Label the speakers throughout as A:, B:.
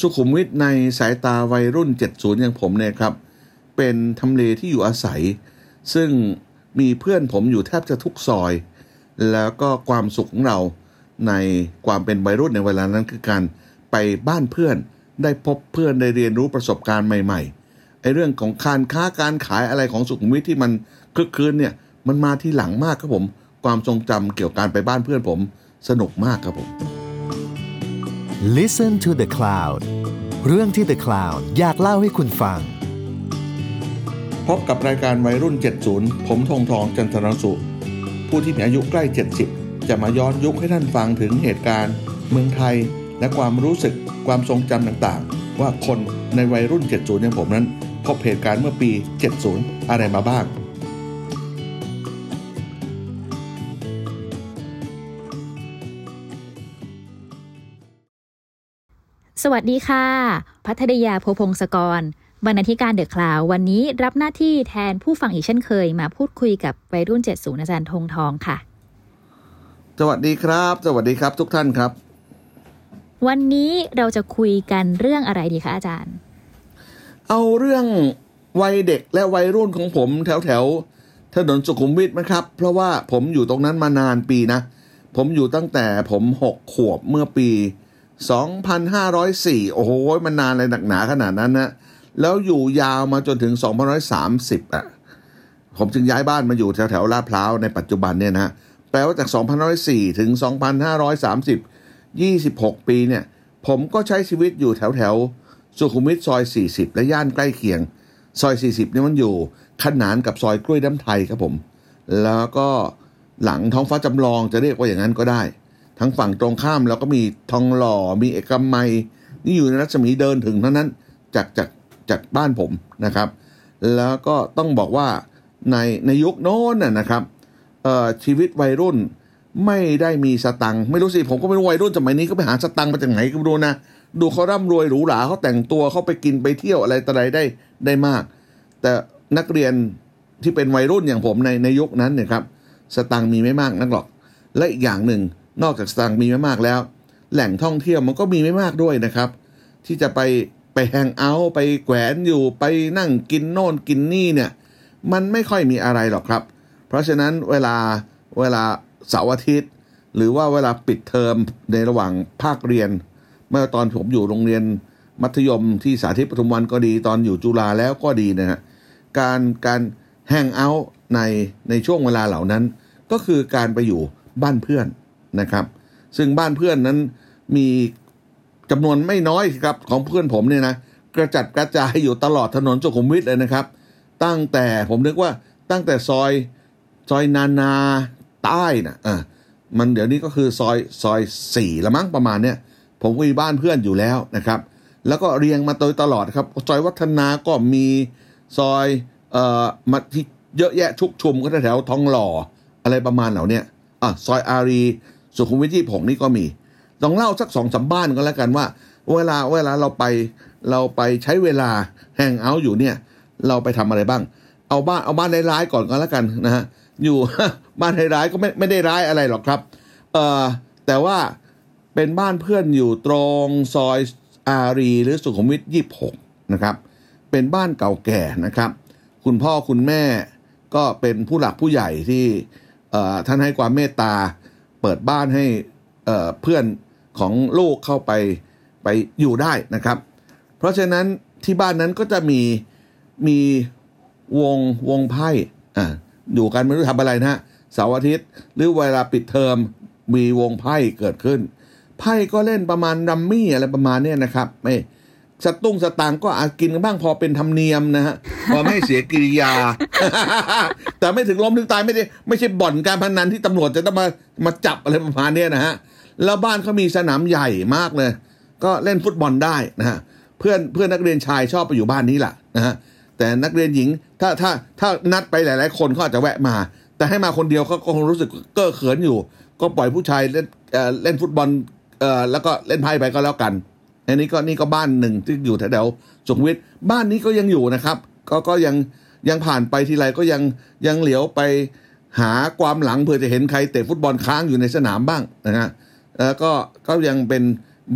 A: สุขุมวิทในสายตาวัยรุ่น 70 อย่างผมเนี่ยครับ เป็นทำเลที่อยู่อาศัย ซึ่งมีเพื่อนผมอยู่แทบจะทุกซอย แล้วก็ความสุขของเราในความเป็นวัยรุ่นในเวลานั้นคือการไปบ้านเพื่อนได้พบเพื่อนได้เรียนรู้ประสบการณ์ใหม่ๆไอ้เรื่องของการค้าการขายอะไรของสุขุมวิทที่มันคึกคืนเนี่ยมันมาที่หลังมากครับผม ความทรงจำเกี่ยวกับการไปบ้านเพื่อนผม สนุกมากครับผม
B: Listen to the Cloud เรื่องที่ The Cloud อยากเล่าให้คุณฟัง
A: พบกับรายการวัยรุ่น 70 ผมทงทองจันทรสุผู้ที่มีอายุใกล้ 70 จะมาย้อนยุคให้ท่านฟังถึงเหตุการณ์ เมืองไทย และความรู้สึกความทรงจำต่างๆ ว่าคนในวัยรุ่น 70 อย่างผมนั้น พบเหตุการณ์เมื่อปี 70 อะไรมาบ้าง
C: วัสดีค่ะ พัทรยาโพพงศกร บรรณาธิการเดอะคลาววันนี้รับหน้าที่แทนผู้ฟังอีกเช่นเคย มาพูดคุยกับวัยรุ่น70อาจารย์ธงทองค่ะ
A: สวัสดีครับ สวัสดีครับทุกท่านครับ
C: วันนี้เราจะคุยกันเรื่องอะไรดีคะอาจารย์
A: เอาเรื่องวัยเด็กและวัยรุ่นของผมแถวแถวๆถนนสุขุมวิทนะครับ เพราะว่าผมอยู่ตรงนั้นมานานปีนะ ผมอยู่ตั้งแต่ผมหกขวบเมื่อปี 2504 โอ้โห มันนานเลยหนักหนาขนาดนั้นนะ แล้วอยู่ยาวมาจนถึง2530อะ ผมจึงย้ายบ้านมาอยู่แถวแถวๆลาดพร้าวในปัจจุบันเนี่ยนะแปลว่าจาก2504 ถึง 2530 26 ปีเนี่ย ผมก็ใช้ชีวิตอยู่แถวแถวๆสุขุมวิทซอย 40 และย่านใกล้เคียง ซอย 40เนี่ยมันอยู่ขนานกับซอยกล้วยน้ำไทยครับผม แล้วก็หลังท้องฟ้าจำลองจะเรียกว่าอย่างนั้นก็ได้ ทั้งฝั่งตรงข้ามเราก็มีทองหล่อมีเอกมัย นี่อยู่ในรัศมีเดินถึงเท่านั้นจากจากจากบ้านผมนะครับ แล้วก็ต้องบอกว่าในในยุคโน้นน่ะนะครับชีวิตวัยรุ่นไม่ได้มีสตังค์ไม่รู้สิผมก็ไม่รู้วัยรุ่นสมัยนี้ก็ไปหาสตังค์มาจากไหนก็ไม่รู้นะดูเขาร่ำรวยหรูหราเขาแต่งตัวเขาไปกินไปเที่ยวอะไรต่ออะไรได้ได้มาก แต่นักเรียนที่เป็นวัยรุ่นอย่างผมในในยุคนั้นเนี่ยครับสตังค์มีไม่มากนักหรอก และอีกอย่างหนึ่ง นอกจากสตังค์มีไม่มากแล้ว แหล่งท่องเที่ยวมันก็มีไม่มากด้วยนะครับ ที่จะไปไปแฮงเอาท์ไปแขวนอยู่ไปนั่งกินโน่นกินนี่เนี่ย มันไม่ค่อยมีอะไรหรอกครับ เพราะฉะนั้นเวลาเวลาเสาร์อาทิตย์ หรือว่าเวลาปิดเทอมในระหว่างภาคเรียน เมื่อตอนผมอยู่โรงเรียนมัธยมที่สาธิตปทุมวันก็ดีตอนอยู่จุฬาแล้วก็ดีนะฮะการการแฮงเอาท์ในในช่วงเวลาเหล่านั้น ก็คือการไปอยู่บ้านเพื่อน นะครับ ซึ่งบ้านเพื่อนนั้นมีจำนวนไม่น้อยครับของเพื่อนผมเนี่ยนะกระจัดกระจายอยู่ตลอดถนนสุขุมวิทเลยนะครับ ตั้งแต่ผมนึกว่าตั้งแต่ซอยซอยนานาใต้นะอะมันเดี๋ยวนี้ก็คือซอยซอยสี่ละมั้งประมาณเนี้ยผมก็มีบ้านเพื่อนอยู่แล้วนะครับ แล้วก็เรียงมาโดยตลอดครับ ซอยวัฒนาก็มีซอยเอ่อมาที่เยอะแยะชุกชุมก็แถวทองหล่ออะไรประมาณเหล่านี้อะซอยอารี สุขุมวิทที่ผมนี่ก็มีลองเล่าสักสองสามบ้านก็แล้วกันว่า เวลาเวลาเราไปเราไปใช้เวลาแฮงเอาท์อยู่เนี่ย เราไปทำอะไรบ้าง เอาบ้านเอาบ้านร้ายๆก่อนก็แล้วกันนะฮะอยู่บ้านร้ายๆก็ไม่ไม่ได้ร้ายอะไรหรอกครับ เอ่อแต่ว่าเป็นบ้านเพื่อนอยู่ตรงซอยอารี หรือสุขุมวิทยี่หกนะครับ เป็นบ้านเก่าแก่นะครับ คุณพ่อคุณแม่ก็เป็นผู้หลักผู้ใหญ่ที่ท่านให้ความเมตตา เปิดบ้านให้เพื่อนของลูกเข้าไปไปอยู่ได้นะครับ เพราะฉะนั้นที่บ้านนั้นก็จะมีมีวงวงไพ่อ่าอยู่กันไม่รู้ทำอะไรนะฮะเสาร์อาทิตย์ หรือเวลาปิดเทอมมีวงไพ่เกิดขึ้น ไพ่ก็เล่นประมาณดัมมี่อะไรประมาณเนี้ยนะครับไม่ สตุ้งสตางก็อาจกินกันบ้างพอเป็นธรรมเนียมนะฮะพอไม่เสียกิริยา แต่ไม่ถึงล้มถึงตายไม่ได้ไม่ใช่บ่อนการพนันที่ตำรวจจะต้องมามาจับอะไรประมาณเนี้ยนะฮะแล้วบ้านเขามีสนามใหญ่มากเลย ก็เล่นฟุตบอลได้นะฮะเพื่อนเพื่อนนักเรียนชายชอบไปอยู่บ้านนี้แหละนะฮะแต่นักเรียนหญิงถ้าถ้าถ้านัดไปหลาย ๆ คนเขาอาจจะแวะมา แต่ให้มาคนเดียวเขาก็คงรู้สึกเก้อเขินอยู่ ก็ปล่อยผู้ชายเล่นเออเล่นฟุตบอลเอ่อแล้วก็เล่นไพ่ไปก็แล้วกัน อันนี้ก็นี่ก็บ้านหนึ่งที่อยู่แถวๆสุขวิทบ้านนี้ก็ยังอยู่นะครับ ก็ก็ยังยังผ่านไปทีไรก็ยังยังเหลียวไปหาความหลังเพื่อจะเห็นใครเตะฟุตบอลค้างอยู่ในสนามบ้างนะฮะแล้วก็ก็ยังเป็น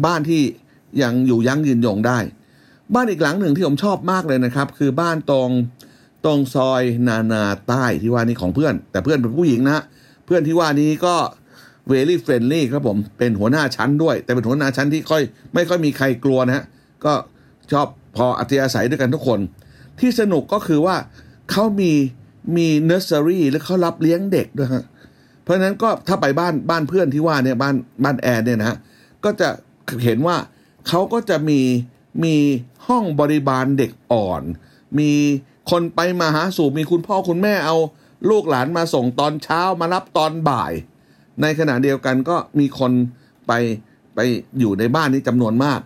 A: บ้านที่ยังอยู่ยั้งยืนยงได้ บ้านอีกหลังหนึ่งที่ผมชอบมากเลยนะครับ คือบ้านตรงตรงซอยนานาใต้ที่ว่านี้ของเพื่อน แต่เพื่อนเป็นผู้หญิงนะเพื่อนที่ว่านี้ก็ very friendly ครับผมเป็นหัวหน้าชั้นด้วย แต่เป็นหัวหน้าชั้นที่ค่อยไม่ค่อยมีใครกลัวนะฮะก็ชอบพออัธยาศัยด้วยกันทุกคน ที่สนุกก็คือว่าเขามีมีเนอร์เซอรี่และเขารับเลี้ยงเด็กด้วยฮะเพราะฉะนั้นก็ถ้าไปบ้านบ้านเพื่อนที่ว่าเนี่ยบ้านบ้านแอร์เนี่ยนะฮะก็จะเห็นว่าเขาก็จะมีมีห้องบริบาลเด็กอ่อน มีคนไปมาหาสู่มีคุณพ่อคุณแม่เอาลูกหลานมาส่งตอนเช้ามารับตอนบ่าย ในขณะเดียวกันก็มีคนไปไปอยู่ในบ้านนี้จำนวนมาก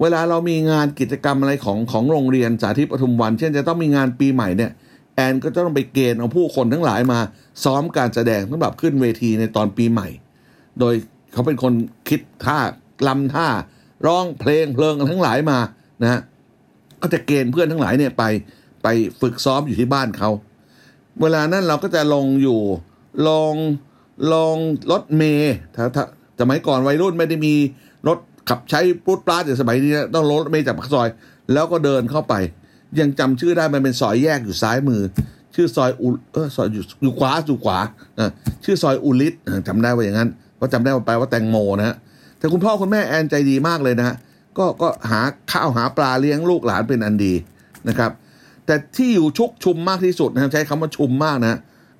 A: เวลาเรามีงานกิจกรรมอะไรของของโรงเรียนสาธิตปทุมวัน เช่นจะต้องมีงานปีใหม่เนี่ยแอนก็จะต้องไปเกณฑ์เอาผู้คนทั้งหลายมา ซ้อมการแสดงสำหรับขึ้นเวทีในตอนปีใหม่ โดยเขาเป็นคนคิดท่าลำท่าร้องเพลงเพลิงทั้งหลายมานะฮะก็จะเกณฑ์เพื่อนทั้งหลายเนี่ยไปไปฝึกซ้อมอยู่ที่บ้านเขา เวลานั้นเราก็จะลงอยู่ลง ลงรถเมย์ถ้าถ้าสมัยก่อนวัยรุ่นไม่ได้มีรถขับใช้ปุ๊ดปลาดอย่างสมัยนี้นะต้องรถเมย์จากปากซอย แล้วก็เดินเข้าไป ยังจำชื่อได้มันเป็นซอยแยกอยู่ซ้ายมือ ชื่อซอยอุเออซอยอยู่อยู่ขวาอยู่ขวาชื่อซอยอุลิศอะจำได้ว่าอย่างนั้นเพราะจำได้ว่าแปว่าแตงโมนะฮะแต่คุณพ่อคุณแม่แอนใจดีมากเลยนะฮะก็ก็หาข้าวหาปลาเลี้ยงลูกหลานเป็นอันดีนะครับ แต่ที่อยู่ชุกชุมมากที่สุดนะครับใช้คำว่าชุมมากนะ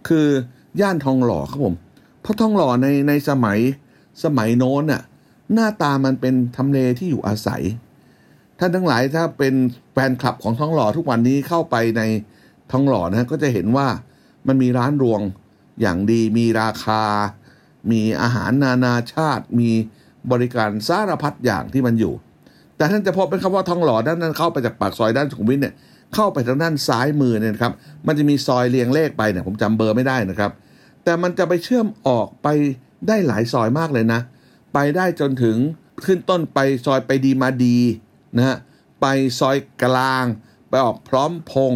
A: คือย่านทองหล่อครับผม เพราะทองหล่อในในสมัยสมัยโน้นน่ะหน้าตามันเป็นทำเลที่อยู่อาศัย ท่านทั้งหลายถ้าเป็นแฟนคลับของทองหล่อทุกวันนี้เข้าไปในทองหล่อนะก็จะเห็นว่ามันมีร้านรวงอย่างดีมีราคา มีอาหารนานาชาติ มีบริการสารพัดอย่างที่มันอยู่ แต่ท่านจะพบเป็นคำว่าทองหล่อด้านนั้นเข้าไปจากปากซอยด้านสุขุมวิทเนี่ยเข้าไปทางด้านซ้ายมือเนี่ยนะครับ มันจะมีซอยเรียงเลขไปเนี่ยผมจำเบอร์ไม่ได้นะครับ แต่มันจะไปเชื่อมออกไปได้หลายซอยมากเลยนะ ไปได้จนถึงขึ้นต้นไปซอยไปดีมาดีนะฮะไปซอยกลาง ไปออกพร้อมพง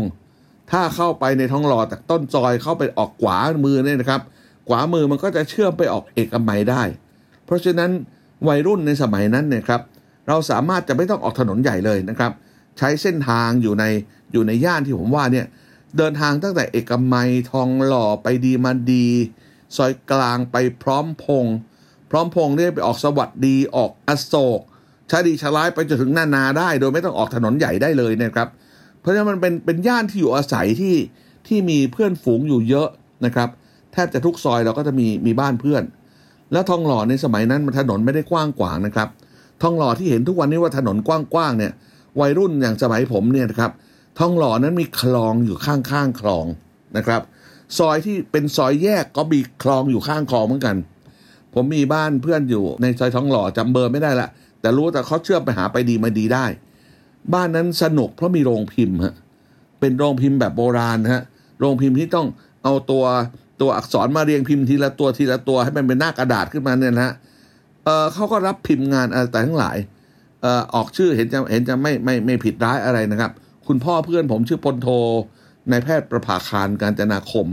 A: ถ้าเข้าไปในท้องหล่อจากต้นซอยเข้าไปออกขวามือเนี่ยนะครับ ขวามือมันก็จะเชื่อมไปออกเอกมัยได้ เพราะฉะนั้นวัยรุ่นในสมัยนั้นเนี่ยครับ เราสามารถจะไม่ต้องออกถนนใหญ่เลยนะครับ ใช้เส้นทางอยู่ในอยู่ในย่านที่ผมว่าเนี่ย เดินทางตั้งแต่เอกมัยทองหล่อไปดีมาดี ซอยกลางไปพร้อมพงษ์พร้อมพงษ์เนี่ยไปออกสวัสดีออกอโศกชาดีชาลายไปจนถึงนานาได้ โดยไม่ต้องออกถนนใหญ่ได้เลยนะครับ เพราะฉะนั้นมันเป็นเป็นย่านที่อยู่อาศัยที่ที่มีเพื่อนฝูงอยู่เยอะนะครับ แทบจะทุกซอยเราก็จะมีมีบ้านเพื่อน แล้วทองหล่อในสมัยนั้นมันถนนไม่ได้กว้างกวางนะครับ ทองหล่อที่เห็นทุกวันนี้ว่าถนนกว้างๆเนี่ยวัยรุ่นอย่างสมัยผมเนี่ยนะครับ ทองหล่อนั้นมีคลองอยู่ข้างๆคลองนะครับ ซอยที่เป็นซอยแยกก็มีคลองอยู่ข้างคลองเหมือนกัน ผมมีบ้านเพื่อนอยู่ในซอยทองหล่อจำเบอร์ไม่ได้ละแต่รู้แต่เขาเชื่อมไปหาไปดีมาดีได้ บ้านนั้นสนุกเพราะมีโรงพิมพ์ฮะเป็นโรงพิมพ์แบบโบราณฮะโรงพิมพ์ที่ต้องเอาตัวตัวอักษรมาเรียงพิมพ์ทีละตัวทีละตัวให้มันเป็นหน้ากระดาษขึ้นมาเนี่ยนะฮะเออเขาก็รับพิมพ์งานอะไรแต่ทั้งหลายเออออกชื่อเห็นจะเห็นจะไม่ไม่ไม่ผิดร้ายอะไรนะครับ คุณพ่อเพื่อนผมชื่อพลโทนายแพทย์ประภาคารการจนาคม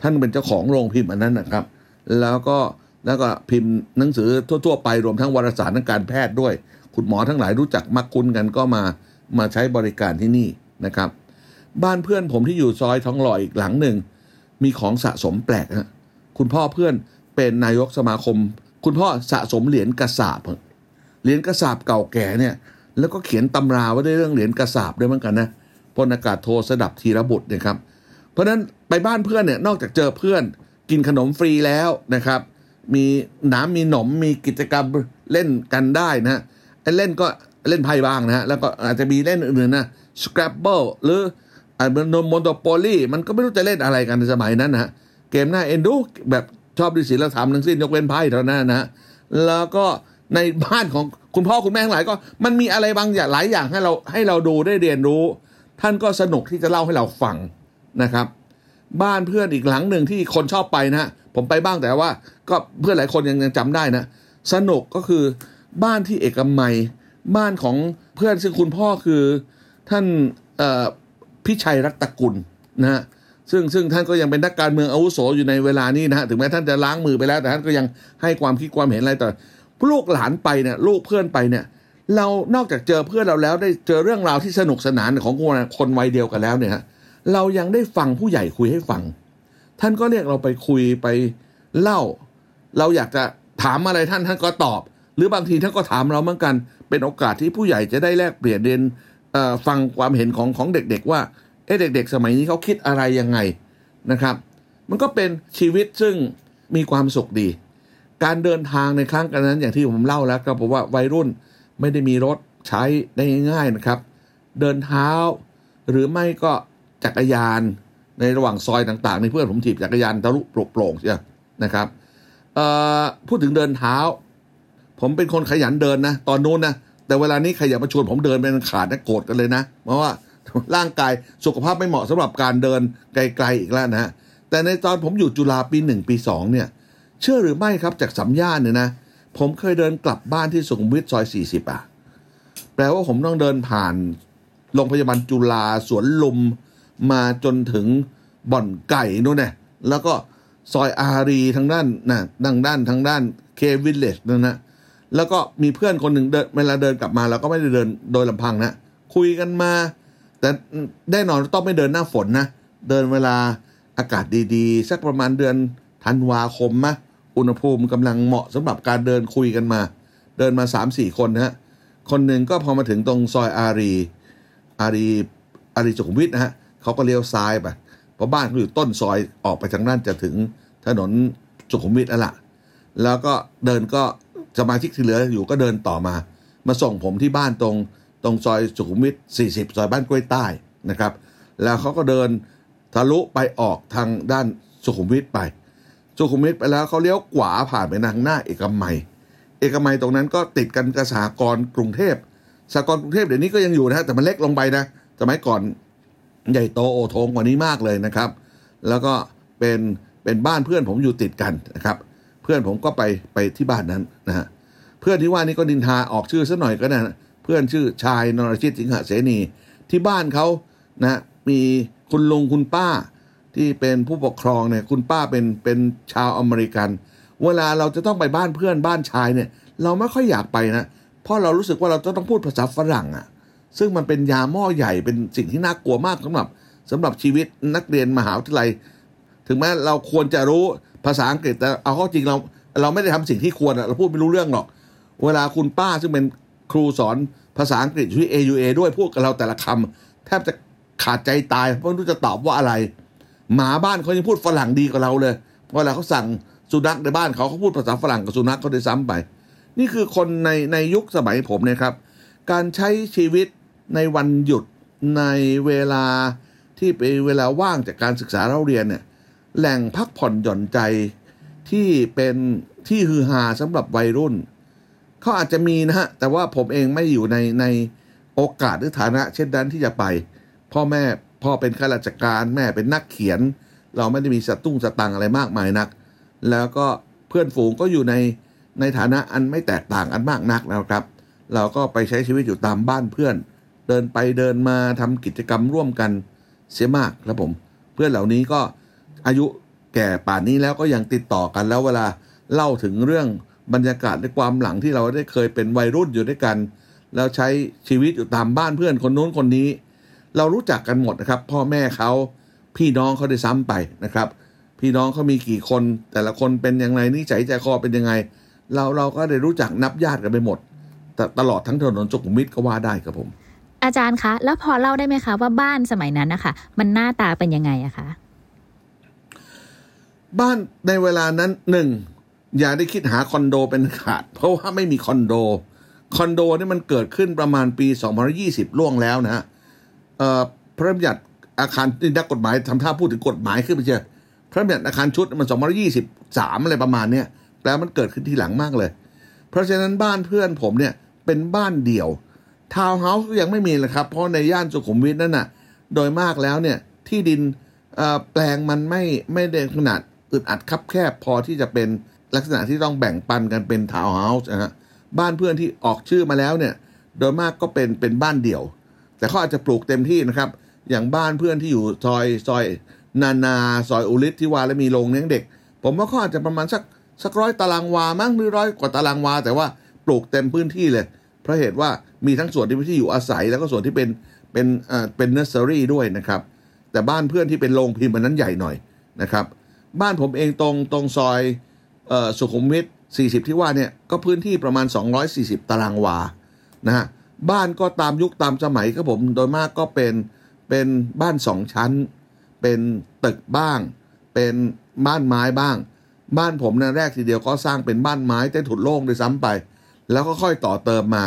A: ท่านเป็นเจ้าของโรงพิมพ์อันนั้นนะครับ แล้วก็แล้วก็พิมพ์หนังสือทั่ว ๆ ไปรวมทั้งวารสารทางการแพทย์ด้วย คุณหมอทั้งหลายรู้จักมักคุ้นกันก็มามาใช้บริการที่นี่นะครับ บ้านเพื่อนผมที่อยู่ซอยทองหล่ออีกหลังหนึ่ง มีของสะสมแปลกฮะคุณพ่อเพื่อนเป็นนายกสมาคม คุณพ่อสะสมเหรียญกระสาบเหรียญกระสาบเก่าแก่เนี่ย แล้วก็เขียนตำราไว้ด้วยเรื่องเหรียญกระสาบด้วยเหมือนกันนะพลอากาศโทสดับธีรบุตรเนะครับ เพราะฉะนั้นไปบ้านเพื่อนเนี่ยนอกจากเจอเพื่อนกินขนมฟรีแล้วนะครับ มีน้ำมีหนมมีกิจกรรมเล่นกันได้นะฮะไอ้เล่นก็เล่นไพ่บ้างนะฮะแล้วก็อาจจะมีเล่นอื่นๆนะ Scrabble หรืออ่าโมโนโปลีมันก็ไม่รู้จะเล่นอะไรกันในสมัยนั้นนะฮะเกมหน้าเอ็นดูแบบชอบดิศิลธรรมทั้งสิ้นยกเว้นไพ่เท่านั้นนะฮะแล้วก็ในบ้านของ คุณพ่อคุณแม่ทั้งหลายก็มันมีอะไรบางอย่างหลายอย่างให้เราให้เราดูได้เรียนรู้ ท่านก็สนุกที่จะเล่าให้เราฟังนะครับ บ้านเพื่อนอีกหลังหนึ่งที่คนชอบไปนะฮะผมไปบ้างแต่ว่า ก็เพื่อนหลายคนยังยังจำได้นะ สนุกก็คือบ้านที่เอกมัย บ้านของเพื่อนซึ่งคุณพ่อคือท่านพิชัยรัตกุลนะฮะซึ่งซึ่งท่านก็ยังเป็นนักการเมืองอาวุโสอยู่ในเวลานี้นะฮะถึงแม้ท่านจะล้างมือไปแล้ว แต่ท่านก็ยังให้ความคิดความเห็นอะไรต่อ ลูกหลานไปเนี่ยลูกเพื่อนไปเนี่ย เรานอกจากเจอเพื่อนเราแล้ว ได้เจอเรื่องราวที่สนุกสนานของคนคนวัยเดียวกันแล้วเนี่ยเรายังได้ฟังผู้ใหญ่คุยให้ฟัง ท่านก็เรียกเราไปคุยไปเล่า เราอยากจะถามอะไรท่านท่านก็ตอบ หรือบางทีท่านก็ถามเราเหมือนกัน เป็นโอกาสที่ผู้ใหญ่จะได้แลกเปลี่ยนเรียนฟังความเห็นของของเด็กๆว่าเอ๊ะเด็ก ๆ สมัยนี้เขาคิดอะไรยังไงนะครับ มันก็เป็นชีวิตซึ่งมีความสุขดี การเดินทางในครั้งกันนั้นอย่างที่ผมเล่าแล้วก็บอกว่าวัยรุ่นไม่ได้มีรถใช้ได้ง่ายๆนะครับ เดินเท้า หรือไม่ก็จักรยานในระหว่างซอยต่างๆในเพื่อนผมถีบจักรยานทะลุโปร่งๆใช่ไหมนะครับพูดถึงเดินเท้า ผมเป็นคนขยันเดินนะ ตอนนู้นนะแต่เวลานี้ใครอยากมาชวนผมเดินเป็นขาดนะโกรธกันเลยนะ เพราะว่าร่างกายสุขภาพไม่เหมาะสำหรับการเดินไกลๆอีกแล้วนะฮะแต่ในตอนผมอยู่จุฬาปีหนึ่งปีสองเนี่ย เชื่อหรือไม่ครับจากสัมย่านเนี่ยนะผมเคยเดินกลับบ้านที่สุขุมวิทซอย 40 อะ แปลว่าผมต้องเดินผ่านโรงพยาบาลจุฬาสวนลุมมาจนถึงบ่อนไก่นู่นเนี่ยแล้วก็ซอยอารีทางด้านนะทางด้านทางด้านเควิลเลจนั่นนะแล้วก็มีเพื่อนคนหนึ่งเดินเวลาเดินกลับมาเราก็ไม่ได้เดินโดยลำพังนะ คุยกันมา แต่แน่นอนต้องไม่เดินหน้าฝนนะ เดินเวลาอากาศดีๆ สักประมาณเดือนธันวาคมมะ อุณหภูมิกำลังเหมาะสำหรับการเดินคุยกันมา เดินมาสามสี่คนนะฮะคนหนึ่งก็พอมาถึงตรงซอยอารีอารีอารีสุขุมวิทนะฮะเขาก็เลี้ยวซ้ายไปเพราะบ้านเขาอยู่ต้นซอยออกไปทางนั้นจะถึงถนนสุขุมวิทแล้วล่ะ แล้วก็เดินก็สมาชิกที่เหลืออยู่ก็เดินต่อมา มาส่งผมที่บ้านตรงตรงซอยสุขุมวิท40 ซอยบ้านกล้วยใต้นะครับ แล้วเขาก็เดินทะลุไปออกทางด้านสุขุมวิทไป สุขุมวิทไปแล้วเขาเลี้ยวขวาผ่านไปทางหน้าเอกมัย เอกมัยตรงนั้นก็ติดกันกับสหกรกรุงเทพสหกรกรุงเทพเดี๋ยวนี้ก็ยังอยู่นะฮะแต่มันเล็กลงไปนะสมัยก่อนใหญ่โตโอโถงกว่านี้มากเลยนะครับ แล้วก็เป็นเป็นบ้านเพื่อนผมอยู่ติดกันนะครับ เพื่อนผมก็ไปไปที่บ้านนั้นนะฮะเพื่อนที่ว่านี่ก็ดินทาออกชื่อซะหน่อยก็ได้นะเพื่อนชื่อชายนรชิตสิงหเสนีที่บ้านเขานะมีคุณลุงคุณป้า ที่เป็นผู้ปกครองเนี่ยคุณป้าเป็นเป็นชาวอเมริกัน เวลาเราจะต้องไปบ้านเพื่อนบ้านชายเนี่ย เราไม่ค่อยอยากไปนะเพราะเรารู้สึกว่าเราจะต้องพูดภาษาฝรั่งอะ่ะ ซึ่งมันเป็นยาหม้อใหญ่เป็นสิ่งที่น่ากลัวมากสำหรับสำหรับชีวิตนักเรียนมหาวิทยาลัย ถึงแม้เราควรจะรู้ภาษาอังกฤษแต่เอาเข้าจริงเราเราไม่ได้ทำสิ่งที่ควรเราพูดไม่รู้เรื่องหรอก เวลาคุณป้าซึ่งเป็นครูสอนภาษาอังกฤษอยู่ที่ AUA ด้วยพูดกับเราแต่ละคำแทบจะขาดใจตายเพราะไม่รู้จะตอบว่าอะไร หมาบ้านเขายังพูดฝรั่งดีกว่าเราเลยเวลาเขาสั่งสุนัขในบ้านเขาเขาพูดภาษาฝรั่งกับสุนัขเขาได้ซ้ำไป นี่คือคนในในยุคสมัยผมเนะครับ การใช้ชีวิตในวันหยุดในเวลาที่เป็นเวลาว่างจากการศึกษาเราเรียนเนี่ยแหล่งพักผ่อนหย่อนใจที่เป็นที่ฮือฮาสำหรับวัยรุ่นเขาอาจจะมีนะฮะแต่ว่าผมเองไม่อยู่ในในโอกาสหรือฐานะ เช่นนั้นที่จะไป พ่อแม่ พ่อเป็นข้าราชการแม่เป็นนักเขียน เราไม่ได้มีสตุ้งสตังอะไรมากมายนัก แล้วก็เพื่อนฝูงก็อยู่ในในฐานะอันไม่แตกต่างกันมากนักนะครับ เราก็ไปใช้ชีวิตอยู่ตามบ้านเพื่อน เดินไปเดินมาทำกิจกรรมร่วมกันเสียมากครับผม เพื่อนเหล่านี้ก็อายุแก่ป่านนี้แล้วก็ยังติดต่อกันแล้วเวลาเล่าถึงเรื่องบรรยากาศในความหลังที่เราได้เคยเป็นวัยรุ่นอยู่ด้วยกัน แล้วใช้ชีวิตอยู่ตามบ้านเพื่อนคนนู้นคนนี้ เรารู้จักกันหมดนะครับ พ่อแม่เขาพี่น้องเขาได้ซ้ำไปนะครับ พี่น้องเขามีกี่คน แต่ละคนเป็นยังไงนิสัยใจคอเป็นยังไง เราเราก็ได้รู้จักนับญาติกันไปหมดตตลอดทั้งถนนสุขุมวิทก็ว่าได้ครับผม
C: อาจารย์คะ แล้วพอเล่าได้ไหมคะว่าบ้านสมัยนั้นนะคะมันหน้าตาเป็นยังไงอะคะ
A: บ้านในเวลานั้นหนึ่งอย่าได้คิดหาคอนโดเป็นขาด เพราะว่าไม่มีคอนโด คอนโดนี่มันเกิดขึ้นประมาณปี 2020 ล่วงแล้วนะฮะเอ่อ พระบัญญัติอาคารนี่นักกฎหมายทำท่าพูดถึงกฎหมายขึ้นไปเชียพระบัญญัติอาคารชุดมัน2023อะไรประมาณเนี้ยแปลมันเกิดขึ้นทีหลังมากเลย เพราะฉะนั้นบ้านเพื่อนผมเนี่ยเป็นบ้านเดี่ยวทาวน์เฮาส์ก็ยังไม่มีเลยครับ เพราะในย่านสุขุมวิทนั่นน่ะ โดยมากแล้วเนี่ยที่ดินแปลงมันไม่ไม่ได้ขนาดอึดอัดคับแคบพอที่จะเป็นลักษณะที่ต้องแบ่งปันกันเป็นทาวน์เฮาส์นะฮะบ้านเพื่อนที่ออกชื่อมาแล้วเนี่ย โดยมากก็เป็นเป็นบ้านเดี่ยว แต่เขาอาจจะปลูกเต็มที่นะครับ อย่างบ้านเพื่อนที่อยู่ซอยซอย นานาซอยอุลิศที่ว่าแล้วมีโรงเลี้ยงเด็ก ผมว่าเขาอาจจะประมาณสักสักร้อยตารางวามั้งหรือร้อยกว่าตารางวา แต่ว่าปลูกเต็มพื้นที่เลย เพราะเหตุว่ามีทั้งส่วนที่เป็นที่อยู่อาศัย แล้วก็ส่วนที่เป็นเป็นเอ่อเป็นเนอร์เซอรี่ด้วยนะครับ แต่บ้านเพื่อนที่เป็นโรงพิมพ์มันนั้นใหญ่หน่อยนะครับ บ้านผมเองตรงตรงซอยเอ่อสุขุมวิท40 ที่ว่าเนี่ยก็พื้นที่ประมาณ 240 ตารางวานะฮะ บ้านก็ตามยุคตามสมัยครับผมโดยมากก็เป็นเป็นบ้านสองชั้น เป็นตึกบ้าง เป็นบ้านไม้บ้าง บ้านผมนะแรกทีเดียวก็สร้างเป็นบ้านไม้ใต้ถุนโล่งด้วยซ้ำไป แล้วก็ค่อยต่อเติมมา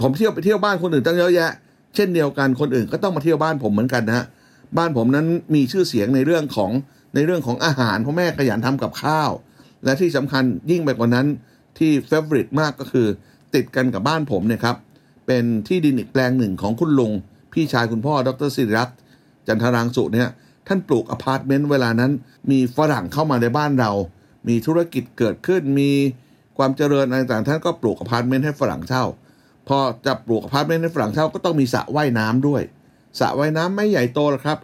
A: ผมเที่ยวไปเที่ยวบ้านคนอื่นตั้งเยอะแยะ เช่นเดียวกันคนอื่นก็ต้องมาเที่ยวบ้านผมเหมือนกันนะฮะบ้านผมนั้นมีชื่อเสียงในเรื่องของในเรื่องของอาหารพราะแม่ขยันทำกับข้าว และที่สำคัญยิ่งไปกว่านั้นที่เฟเวอริตมากก็คือ ติดกันกับบ้านผมเนี่ยครับ เป็นที่ดินอีกแปลงหนึ่งของคุณลุง พี่ชายคุณพ่อดรสิริรัตน์จันทรางสุเนี่ยท่านปลูกอพาร์ตเมนต์เวลานั้น มีฝรั่งเข้ามาในบ้านเรา มีธุรกิจเกิดขึ้นมีความเจริญอะไรต่างท่านก็ปลูกอพาร์ตเมนต์ให้ฝรั่งเช่า พอจะปลูกอพาร์ตเมนต์ให้ฝรั่งเช่าก็ต้องมีสระว่ายน้ำด้วยสระว่ายน้ำไม่ใหญ่โตหรอกครับ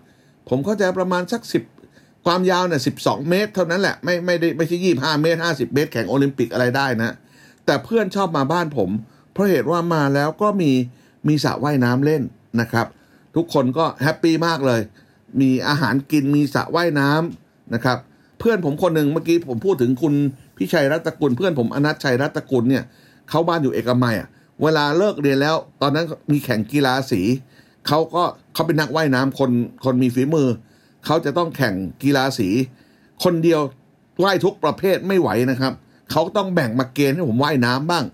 A: ผมเข้าใจประมาณสักสิบความยาวเนี่ยสิบสองเมตร เท่านั้นแหละไม่ไม่ได้ไม่ใช่ยี่ห้าเมตรห้าสิบเมตรแข่งโอลิมปิกอะไรได้นะ แต่เพื่อนชอบมาบ้านผม เพราะเหตุว่ามาแล้วก็มีมีสระว่ายน้ำเล่นนะครับ ทุกคนก็แฮปปี้มากเลย มีอาหารกินมีสระว่ายน้ำนะครับ เพื่อนผมคนหนึ่งเมื่อกี้ผมพูดถึงคุณพิชัยรัตกุลเพื่อนผมอนัทชัยรัตกุลเนี่ยเขาบ้านอยู่เอกมัยอะเวลาเลิกเรียนแล้ว ตอนนั้นมีแข่งกีฬาสีเขาก็เขาเป็นนักว่ายน้ำคนคนมีฝีมือเขาจะต้องแข่งกีฬาสี คนเดียวว่ายทุกประเภทไม่ไหวนะครับ เขาต้องแบ่งมาเกณฑ์ให้ผมว่ายน้ำบ้าง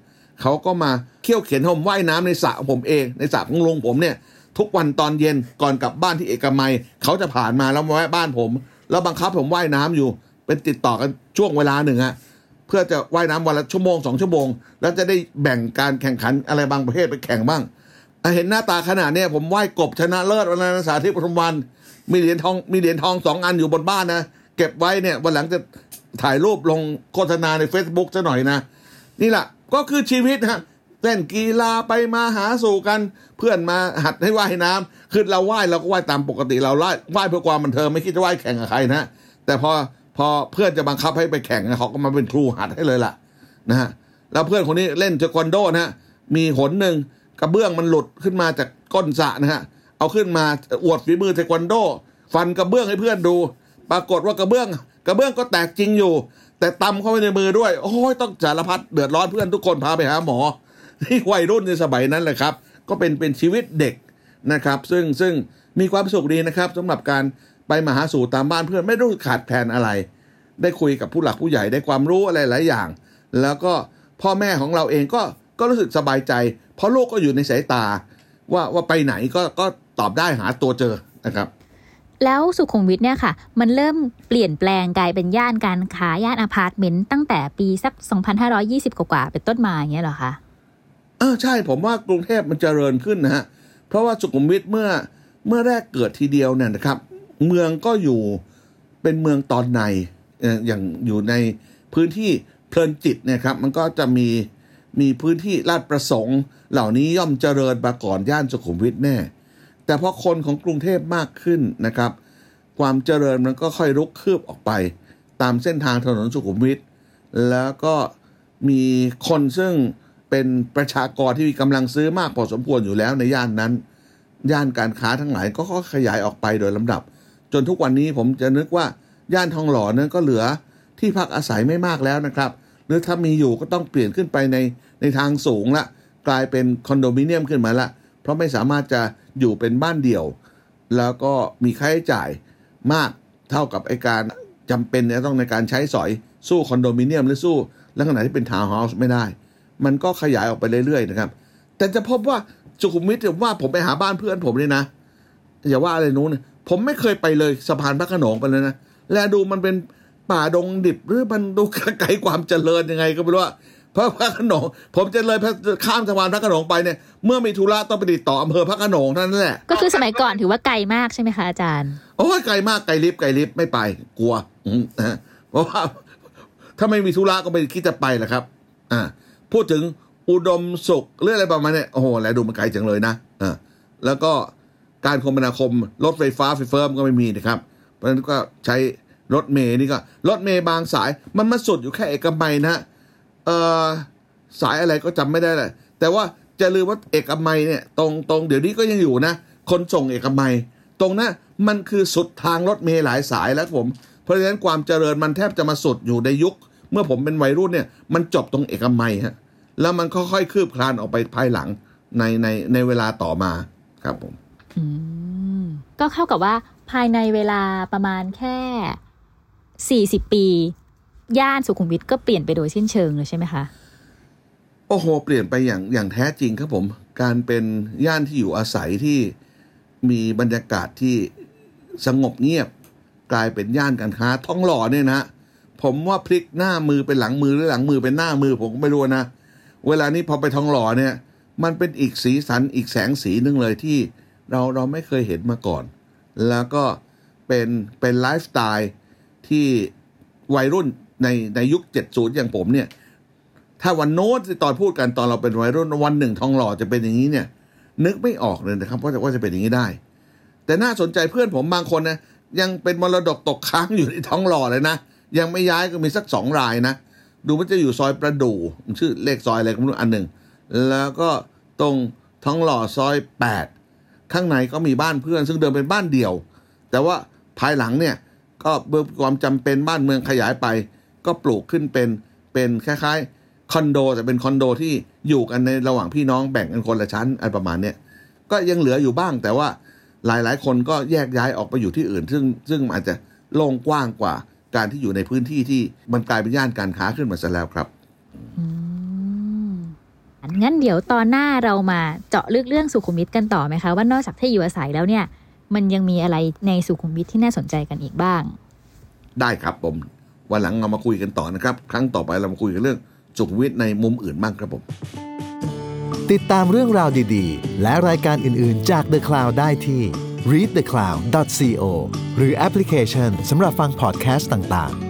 A: เขาก็มาเขี่ยวเข็นให้ผมว่ายน้ำในสระผมเอง ในสระของลุงผมเนี่ย ทุกวันตอนเย็นก่อนกลับบ้านที่เอกมัย เขาจะผ่านมาแล้วมาแวะบ้านผม แล้วบังคับผมว่ายน้ำอยู่ เป็นติดต่อกันช่วงเวลาหนึ่งฮะเพื่อจะว่ายน้ำวันละชั่วโมงสองชั่วโมง แล้วจะได้แบ่งการแข่งขันอะไรบางประเภทไปแข่งบ้างเห็นหน้าตาขนาดเนี้ยผมว่ายกบชนะเลิศวันนั้นสาธิตปทุมวัน มีเหรียญทองมีเหรียญทองสองอันอยู่บนบ้านนะ เก็บไว้เนี่ยวันหลังจะ ถ่ายรูปลงโฆษณาใน Facebook ซะหน่อยนะ นี่แหละก็คือชีวิตฮะเล่นกีฬาไปมาหาสู่กันเพื่อนมาหัดให้ว่ายน้ำคือเราว่ายเราก็ว่ายตามปกติเราว่ายว่ายเพื่อความบันเทิงไม่คิดจะว่ายแข่งกับใครนะแต่พอพอเพื่อนจะบังคับให้ไปแข่งนะเขาก็มาเป็นครูหัดให้เลยล่ะนะฮะแล้วเพื่อนคนนี้เล่นเทควันโดนะฮะมีหนหนึ่งกระเบื้องมันหลุดขึ้นมาจากก้นสระนะฮะเอาขึ้นมาอวดฝีมือเทควันโด ฟันกระเบื้องให้เพื่อนดู ปรากฏว่ากระเบื้อง ระเบื้องก็แตกจริงอยู่ แต่ตำเข้าไปในมือด้วย โอ้ยต้องสารพัดเดือดร้อนเพื่อนทุกคนพาไปหาหมอที่วัยรุ่นในสมัยนั้นแหละครับ ก็เป็นเป็นชีวิตเด็กนะครับ ซึ่งซึ่งมีความสุขดีนะครับสำหรับการไปมาหาสู่ตามบ้านเพื่อนไม่รู้ขาดแคลนอะไร ได้คุยกับผู้หลักผู้ใหญ่ได้ความรู้อะไรหลายอย่าง แล้วก็พ่อแม่ของเราเองก็ก็รู้สึกสบายใจ เพราะลูกก็อยู่ในสายตา ว่าว่าไปไหนก็ก็ตอบได้หาตัวเจอนะครับ
C: แล้วสุขุมวิทเนี่ยค่ะ มันเริ่มเปลี่ยนแปลงกลายเป็นย่านการค้าย่านอพาร์ตเมนต์ตั้งแต่ปีสัก 2520 กว่าๆเป็นต้นมาอย่างเงี้ยเหรอคะ
A: เออใช่ผมว่ากรุงเทพมันเจริญขึ้นนะฮะ เพราะว่าสุขุมวิทเมื่อเมื่อแรกเกิดทีเดียวเนี่ยนะครับ เมืองก็อยู่เป็นเมืองตอนในอย่างอยู่ในพื้นที่เพลินจิตเนี่ยครับ มันก็จะมีมีพื้นที่ลาดประสงค์ เหล่านี้ย่อมเจริญมาก่อนย่านสุขุมวิทแน่ แต่พอคนของกรุงเทพมากขึ้นนะครับ ความเจริญมันก็ค่อยรุกคืบออกไป ตามเส้นทางถนนสุขุมวิทแล้วก็มีคนซึ่งเป็นประชากรที่มีกำลังซื้อมากพอสมควรอยู่แล้วในย่านนั้น ย่านการค้าทั้งหลายก็ขยายออกไปโดยลำดับ จนทุกวันนี้ผมจะนึกว่าย่านทองหล่อนั้นก็เหลือที่พักอาศัยไม่มากแล้วนะครับ หรือถ้ามีอยู่ก็ต้องเปลี่ยนขึ้นไปในในทางสูงละ กลายเป็นคอนโดมิเนียมขึ้นมาละ เพราะไม่สามารถจะอยู่เป็นบ้านเดี่ยว แล้วก็มีค่าใช้จ่ายมากเท่ากับไอการจำเป็นเนี่ยต้องในการใช้สอยสู้คอนโดมิเนียมหรือสู้ลักษณะที่เป็นทาวน์เฮาส์ไม่ได้ มันก็ขยายออกไปเรื่อยๆนะครับ แต่จะพบว่าสุขุมวิทว่าผมไปหาบ้านเพื่อนผมเนี่ยนะอย่าว่าอะไรนู้นผมไม่เคยไปเลยสะพานพระขนงไปเลยนะ และดูมันเป็นป่าดงดิบหรือมันดูไกลความเจริญยังไงก็ไม่รู้ว่า พราะพระโขนงผมจะเลยข้ามสะพานพระโขนงไปเนี่ยเมื่อมีธุระต้องไปติดต่ออำเภอพระโขนงเท่านั้นแหละ
C: ก็คือสมัยก่อนถือว่าไกลมากใช่ไหมคะอาจารย์
A: โอ้ยไกลมากไกลลิฟต์ไกลลิฟต์ไม่ไป กลัวอืมนะฮะเพราะว่าถ้าไม่มีธุระก็ไม่คิดจะไปแหละครับ อ่า พูดถึงอุดมสุขหรืออะไรประมาณเนี้ยโอ้โหแล้วดูมันไกลจังเลยนะอ่าแล้วก็การคมนาคมรถไฟฟ้าไฟเฟิร์มก็ไม่มีนะครับ เพราะฉะนั้นก็ใช้รถเมย์นี่ก็รถเมย์บางสาย มันมาสุดอยู่แค่เอกมัยนะฮะ เออสายอะไรก็จำไม่ได้แหละแต่ว่าจะลืมว่าเอกมัยเนี่ย ตรงตรงเดี๋ยวนี้ก็ยังอยู่นะ ขนส่งเอกมัย ตรงนั้นมันคือสุดทางรถเมล์หลายสายแล้วผม เพราะฉะนั้นความเจริญมันแทบจะมาสุดอยู่ในยุค เมื่อผมเป็นวัยรุ่นเนี่ย มันจบตรงเอกมัยฮะแล้วมันค่อยๆคืบคลานออกไปภายหลังในในในเวลาต่อมาครับผม
C: อืมก็เข้ากับว่าภายในเวลาประมาณแค่สี่สิบปี ย่านสุขุมวิทก็เปลี่ยนไปโดยสิ้นเชิงเลยใช่ไหมคะ
A: โอ้โห เปลี่ยนไปอย่างอย่างแท้จริงครับผม การเป็นย่านที่อยู่อาศัยที่มีบรรยากาศที่สงบเงียบ กลายเป็นย่านการค้าท้องหล่อเนี่ยนะผมว่าพลิกหน้ามือเป็นหลังมือหรือหลังมือเป็นหน้ามือผมก็ไม่รู้นะเวลานี้พอไปท้องหล่อเนี่ย มันเป็นอีกสีสันอีกแสงสีหนึ่งเลยที่เราเราไม่เคยเห็นมาก่อน แล้วก็เป็นเป็นไลฟ์สไตล์ที่วัยรุ่น ในในยุค 70 อย่างผมเนี่ย ถ้าวันโน้นที่ตอนพูดกันตอนเราเป็นวัยรุ่นวันหนึ่งทองหล่อจะเป็นอย่างนี้เนี่ย นึกไม่ออกเลยนะครับว่าจะว่าจะเป็นอย่างนี้ได้ แต่น่าสนใจเพื่อนผมบางคนนะยังเป็นมรดกตกค้างอยู่ในท้องหล่อเลยนะ ยังไม่ย้ายก็มีสักสองรายนะ ดูมันจะอยู่ซอยประดู่ชื่อเลขซอยอะไรก็ไม่รู้อันหนึ่งแล้วก็ตรงท้องหล่อซอยแปดข้างในก็มีบ้านเพื่อน ซึ่งเดิมเป็นบ้านเดี่ยว แต่ว่าภายหลังเนี่ยก็เมื่อความจำเป็นบ้านเมืองขยายไป ก็ปลูกขึ้นเป็นเป็นคล้ายๆคอนโดแต่เป็นคอนโดที่อยู่กันในระหว่างพี่น้องแบ่งกันคนละชั้นอะไรประมาณเนี้ยก็ยังเหลืออยู่บ้างแต่ว่าหลายๆ คนก็แยกย้ายออกไปอยู่ที่อื่น ซึ่งซึ่งอาจจะโล่งกว้างกว่าการที่อยู่ในพื้นที่ที่มันกลายเป็นย่านการค้าขึ้นมาซะแล้วครับ
C: อืมงั้นเดี๋ยวตอนหน้าเรามาเจาะลึกเรื่องสุขุมวิทกันต่อไหมคะ ว่านอกจากที่อยู่อาศัยแล้วเนี่ย มันยังมีอะไรในสุขุมวิทที่น่าสนใจกันอีกบ้าง
A: ได้ครับผม วันหลังเรามาคุยกันต่อนะครับ ครั้งต่อไปเรามาคุยกันเรื่องสุขวิทในมุมอื่นบ้างครับผม
B: ติดตามเรื่องราวดีๆ และรายการอื่นๆจาก The Cloud ได้ที่ readthecloud.co หรือแอปพลิเคชันสำหรับฟังพอดแคสต์ต่างๆ